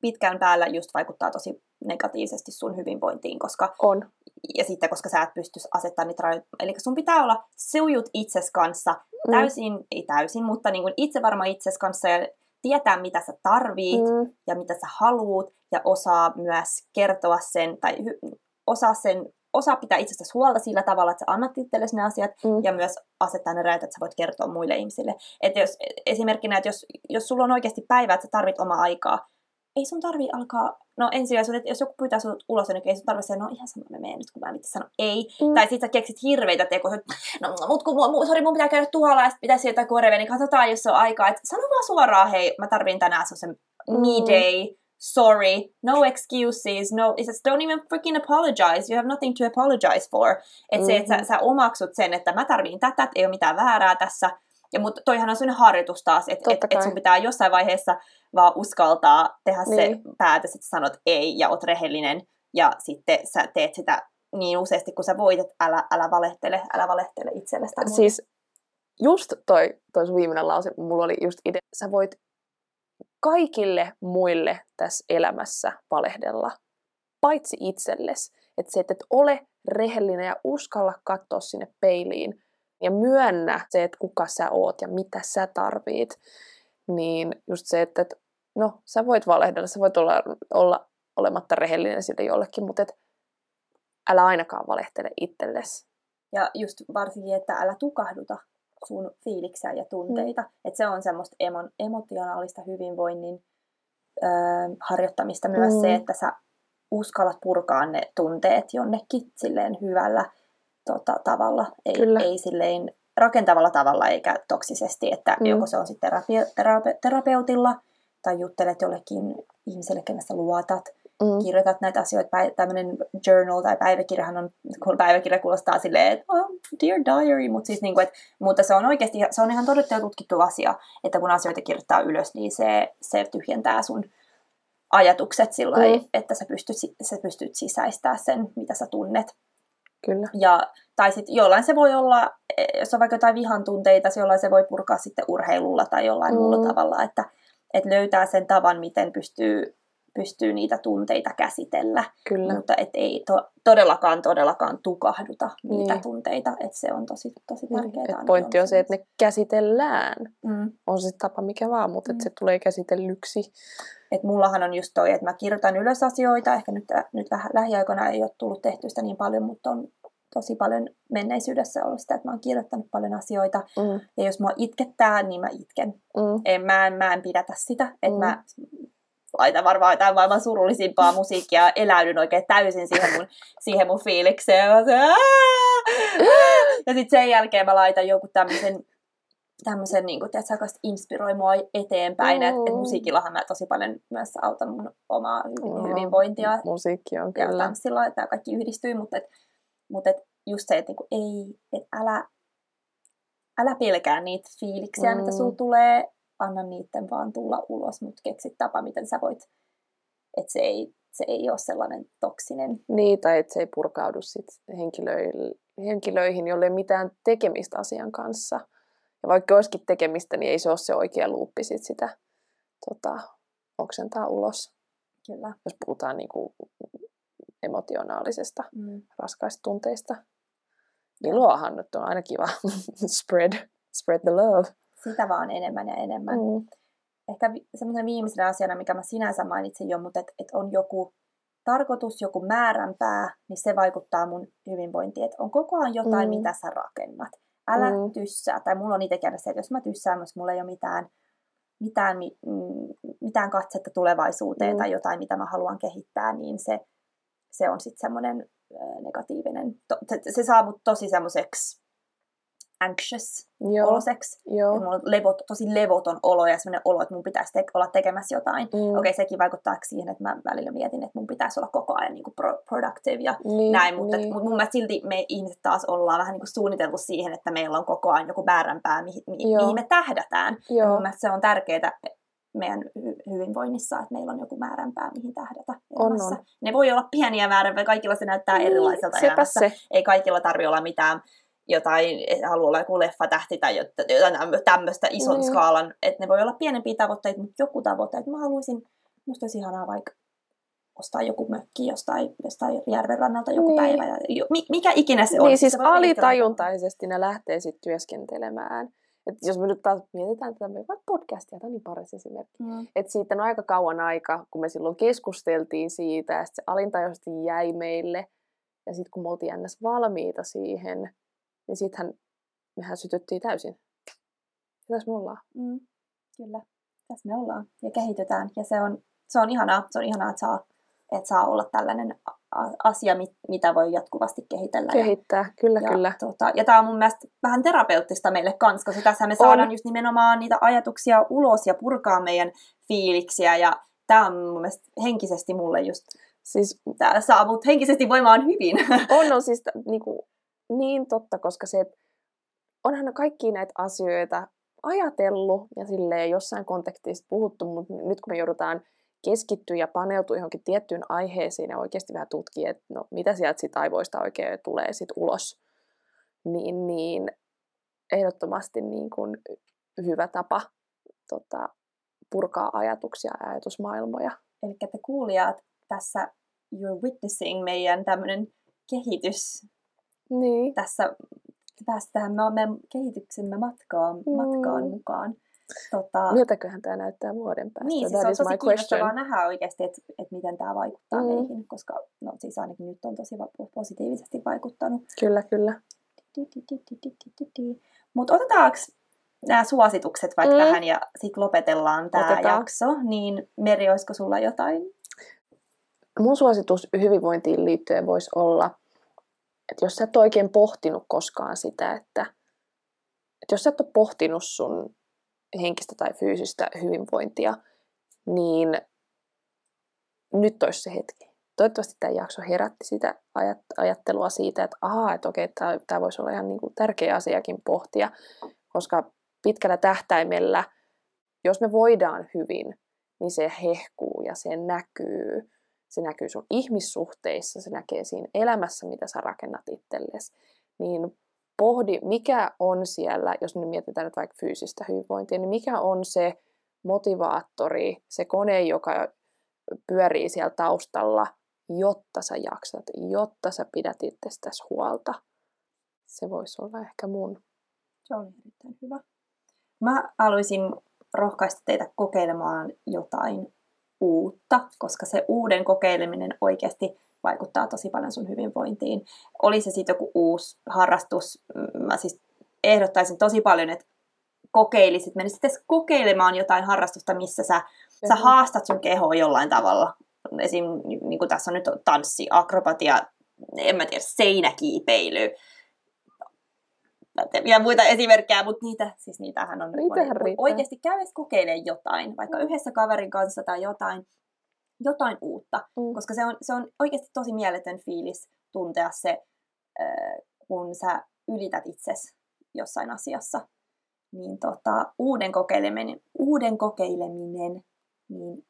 pitkään päällä just vaikuttaa tosi negatiivisesti sun hyvinvointiin, koska on. Ja sitten, koska sä et pysty asettamaan niitä rajoja. Eli sun pitää olla sujut itses kanssa, mm. täysin, mm. ei täysin, mutta niin kuin itse varma itses kanssa ja tietää, mitä sä tarvit mm. ja mitä sä haluut ja osaa myös kertoa sen tai hy- osaa sen osaa pitää itsestäsi huolta sillä tavalla, että sä annat itsellesi ne asiat mm. ja myös asettaa ne rajat, että sä voit kertoa muille ihmisille. Että jos, esimerkkinä, että jos, jos sulla on oikeasti päivä, että sä tarvit omaa aikaa, ei sun tarvi alkaa, no että jos joku pyytää sinut ulos, niin ei sun tarvi sanoa, no ihan sama, mä menen nyt, kun mä en sano ei. Mm. Tai sit sä keksit hirveitä tekoja, no mut kun mun, sorry, mun pitää käydä tuolla ja sit pitää sieltä korveen, niin katsotaan, jos se on aikaa. Et sano vaan suoraan, hei, mä tarvin tänään se mm. me day, sorry, no excuses, no, it says, don't even freaking apologize, you have nothing to apologize for. Että mm-hmm. se, että sä, sä omaksut sen, että mä tarviin tätä, että ei ole mitään väärää tässä, ja mutta toihan on sellainen harjoitus taas, että et, et sun pitää jossain vaiheessa vaan uskaltaa tehdä niin. se päätös, että sanot ei ja oot rehellinen ja sitten sä teet sitä niin useasti kuin sä voit, että älä, älä valehtele, älä valehtele itsellesi. Siis just toi, toi sun viimeinen lause, mulla oli just idea, sä voit kaikille muille tässä elämässä valehdella, paitsi itsellesi. Että se, että et ole rehellinen ja uskalla katsoa sinne peiliin ja myönnä se, että kuka sä oot ja mitä sä tarvit, niin just se, että, että no, sä voit valehdella, sä voit olla, olla olematta rehellinen sille jollekin, mutta et, älä ainakaan valehtele itsellesi. Ja just varsinkin, että älä tukahduta sun fiiliksiä ja tunteita. Mm. Että se on semmoista emo- emotionaalista hyvinvoinnin ö, harjoittamista myös mm. se, että sä uskallat purkaa ne tunteet jonnekin silleen hyvällä tota, tavalla, ei, Kyllä. ei silleen rakentavalla tavalla eikä toksisesti, että mm. joko se on sitten terape- terape- terapeutilla tai juttelet jollekin ihmiselle, kenestä luotat, mm. kirjoitat näitä asioita, tämmöinen journal tai päiväkirjahan on, kun päiväkirja kuulostaa silleen, että oh, dear diary, mutta siis niin kuin, että, mutta se on oikeasti, se on ihan todettu ja tutkittu asia, että kun asioita kirjoittaa ylös, niin se, se tyhjentää sun ajatukset sillä mm. että sä pystyt, sä pystyt sisäistämään sen, mitä sä tunnet. Kyllä. Ja, tai sitten jollain se voi olla, jos on vaikka jotain vihan tunteita, jollain se voi purkaa sitten urheilulla tai jollain mm. muulla tavalla, että, että löytää sen tavan, miten pystyy, pystyy niitä tunteita käsitellä. Kyllä. Mutta et ei to, todellakaan, todellakaan tukahduta niitä niin. tunteita, että se on tosi, tosi tärkeää. Niin. pointti on se, että ne käsitellään. Mm. On se tapa mikä vaan, mutta mm. että se tulee käsitellyksi. Et mullahan on just toi, että mä kirjoitan ylös asioita, ehkä nyt, nyt vähän lähiaikoina ei ole tullut tehty sitä niin paljon, mutta on tosi paljon menneisyydessä ollut sitä, että mä oon kirjoittanut paljon asioita. Mm. Ja jos mua itkettää, niin mä itken. Mm. En, mä, en, mä en pidätä sitä, että mm. mä laitan varmaan jotain maailman surullisimpaa musiikkia ja eläydyn oikein täysin siihen mun, siihen mun fiilikseen. Ja, se, ja sitten sen jälkeen mä laitan joku tämmöisen tämmöisen, niin kuin, että sä inspiroi mua eteenpäin. Mm. Että et musiikillahan mä tosi paljon myös autan mun omaa mm. hyvinvointia. Musiikki on kyllä. Ja tanssilla, että tämä kaikki yhdistyy, mutta, et, mutta et just se, että niin kuin, ei, että älä, älä pelkää niitä fiiliksiä, mm. mitä sulla tulee, anna niiden vaan tulla ulos, mutta keksit tapa, miten sä voit, että se ei, se ei ole sellainen toksinen. Niin, tai että se ei purkaudu sit henkilöihin, henkilöihin, jolle ei mitään tekemistä asian kanssa Ja vaikka olisikin tekemistä, niin ei se ole se oikea luuppi sit sitä tota, oksentaa ulos. Kyllä. Jos puhutaan niin kuin emotionaalisesta, Mm. raskaista tunteista. Niin luohan nyt on aina kiva <laughs> spread, spread the love. Sitä vaan enemmän ja enemmän. Mm. Ehkä semmoinen viimeisenä asiana, mikä mä sinänsä mainitsin jo, mutta että et on joku tarkoitus, joku määränpää, niin se vaikuttaa mun hyvinvointiin. Että on koko ajan jotain, Mm. mitä sä rakennat. Älä Mm. tyssää. Tai mulla on itse käynyt se, että jos mä tyssään, jos mulla ei ole mitään, mitään, mi- mm, mitään katsetta tulevaisuuteen Mm. tai jotain, mitä mä haluan kehittää, niin se, se on sitten semmoinen negatiivinen. To, se, se saa mut tosi semmoiseksi anxious Joo, oloseksi. joo. Ja mulla on levot, tosi levoton olo ja sellainen olo, että mun pitäisi te- olla tekemässä jotain. Mm. Okei, okay, sekin vaikuttaa siihen, että mä välillä mietin, että mun pitäisi olla koko ajan niin kuin pro- productive ja niin, näin, mutta niin. niin. mun mielestä silti me ihmiset taas ollaan vähän niin kuin suunniteltu siihen, että meillä on koko ajan joku määränpää, mihin, mi- Joo. mihin me tähdätään. Ja Joo, mun mielestä se on tärkeää meidän hy- hyvinvoinnissa, että meillä on joku määränpää, mihin tähdätä On, elämässä. on. Ne voi olla pieniä määränpää, kaikilla se näyttää erilaiselta sepä elämässä se. ei kaikilla tarvitse olla mitään jotain, haluaa olla joku leffatähti tai jot- jotain tämmöistä ison Niin. skaalan, että ne voi olla pienempiä tavoitteita, mutta joku tavoite, että mä haluaisin, musta olisi ihanaa vaikka ostaa joku mökki jostain, jostain järven rannalta joku Niin. päivä. Ja, jo, mi, mikä ikinä se on. Niin siis alitajuntaisesti ne lähtee sitten työskentelemään. Et jos me nyt taas mietitään tätä meidän vaikka podcastia, tämä on niin paras esimerkki. Mm. Et siitä on aika kauan aika, kun me silloin keskusteltiin siitä, ja sit se alintajuisesti jäi meille. Ja sitten kun me oltiin valmiita siihen, niin sittenhän mehän sytyttiin täysin. Tässä me ollaan. Mm. Kyllä, tässä me ollaan ja kehitytään. Ja se on, se on ihanaa, se on ihanaa, että saa, että saa olla tällainen asia, mit- mitä voi jatkuvasti kehitellä. ja- Kehittää, kyllä, ja, kyllä. Tota, ja tämä on mun mielestä vähän terapeuttista meille kanssa, koska tässä me saadaan just nimenomaan niitä ajatuksia ulos ja purkaa meidän fiiliksiä. Ja tämä on mun mielestä henkisesti mulle just, Siis tää saa mut henkisesti voimaan hyvin. on, on siis t- niinku, niin totta, koska se, että onhan kaikki näitä asioita ajatellut ja silleen jossain kontekstissa puhuttu, mutta nyt kun me joudutaan keskittyä ja paneutua johonkin tiettyyn aiheeseen ja oikeasti vähän tutkia, että no, mitä sieltä sit aivoista oikein tulee sit ulos, niin, niin ehdottomasti niin kuin hyvä tapa tota, purkaa ajatuksia ja ajatusmaailmoja. Eli te kuulijat tässä you're witnessing meidän tämmöinen kehitys Niin. tässä päästään me- kehityksemme matkaan, matkaan Mm. mukaan. Tota, Miltäköhän tämä näyttää vuoden päästä? Niin, siis That on tosi kiinnostavaa nähdä oikeasti, että, että miten tämä vaikuttaa Mm. meihin, koska no siis ainakin nyt on tosi positiivisesti vaikuttanut. Kyllä, kyllä. Mutta otetaanko nämä suositukset vaikka Mm. tähän ja sitten lopetellaan tämä jakso, niin Meri, olisiko sulla jotain? Mun suositus hyvinvointiin liittyen voisi olla, että jos sä et ole oikein pohtinut koskaan sitä, että, että jos sä et ole pohtinut sun henkistä tai fyysistä hyvinvointia, niin nyt olisi se hetki. Toivottavasti tämä jakso herätti sitä ajat- ajattelua siitä, että ahaa, että okei, tämä, tämä voisi olla ihan niin kuin tärkeä asiakin pohtia, koska pitkällä tähtäimellä, jos me voidaan hyvin, niin se hehkuu ja se näkyy. Se näkyy sun ihmissuhteissa, se näkee siinä elämässä, mitä sä rakennat itsellesi. Niin pohdi, mikä on siellä, jos me mietitään nyt vaikka fyysistä hyvinvointia, niin mikä on se motivaattori, se kone, joka pyörii siellä taustalla, jotta sä jaksat, jotta sä pidät itsestäsi huolta. Se voisi olla ehkä mun. Se oli erittäin hyvä. Mä haluaisin rohkaista teitä kokeilemaan jotain uutta, koska se uuden kokeileminen oikeasti vaikuttaa tosi paljon sun hyvinvointiin. Oli se sitten joku uusi harrastus, mm, mä siis ehdottaisin tosi paljon, että kokeilisit, menisit edes kokeilemaan jotain harrastusta, missä sä, sä haastat sun kehoa jollain tavalla. Esim. niin kuin tässä on nyt tanssi, akrobatia, en mä tiedä, seinäkiipeily, ja muita esimerkkejä, mutta niitä, siis niitähän on Niitähän oikeasti käy edes kokeilemaan jotain, vaikka Mm. yhdessä kaverin kanssa tai jotain, jotain uutta, Mm. koska se on, se on oikeasti tosi mieletön fiilis tuntea se, kun sä ylität itses jossain asiassa. Niin tota, uuden kokeileminen, uuden kokeileminen, niin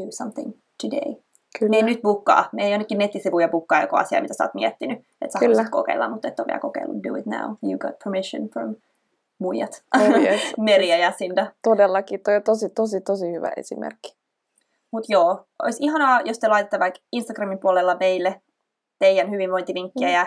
do something today. Kyllä. Me ei nyt bukkaa. Me ei jonnekin nettisivuja bukkaa joku asia, mitä sä oot miettinyt. Että sä Kyllä. haluaisit kokeilla, mutta et ole vielä kokeillut. Do it now. You got permission from muijat. Oh yes. <laughs> Meriä ja Sinda. Todellakin, toi on tosi, tosi, tosi hyvä esimerkki. Mutta joo, olisi ihanaa, jos te laitatte vaikka Instagramin puolella meille teidän hyvinvointivinkkejä mm. ja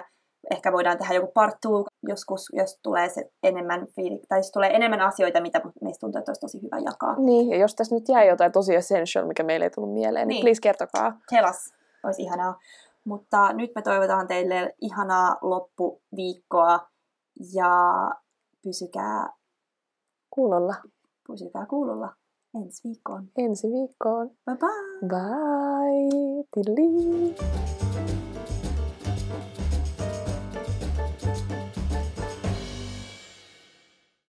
ehkä voidaan tehdä joku part two joskus, jos tulee se enemmän fiili, tai jos tulee enemmän asioita, mitä meistä tuntuu, että olisi tosi hyvä jakaa. Niin, ja jos tässä nyt jäi jotain tosi essential, mikä meille ei tullut mieleen, niin, niin please kertokaa. Tell us. Olisi ihanaa. Mutta nyt me toivotaan teille ihanaa loppuviikkoa ja pysykää kuulolla. Pysykää kuulolla. Ensi viikkoon. Ensi viikkoon. Bye bye. Bye. Tidli.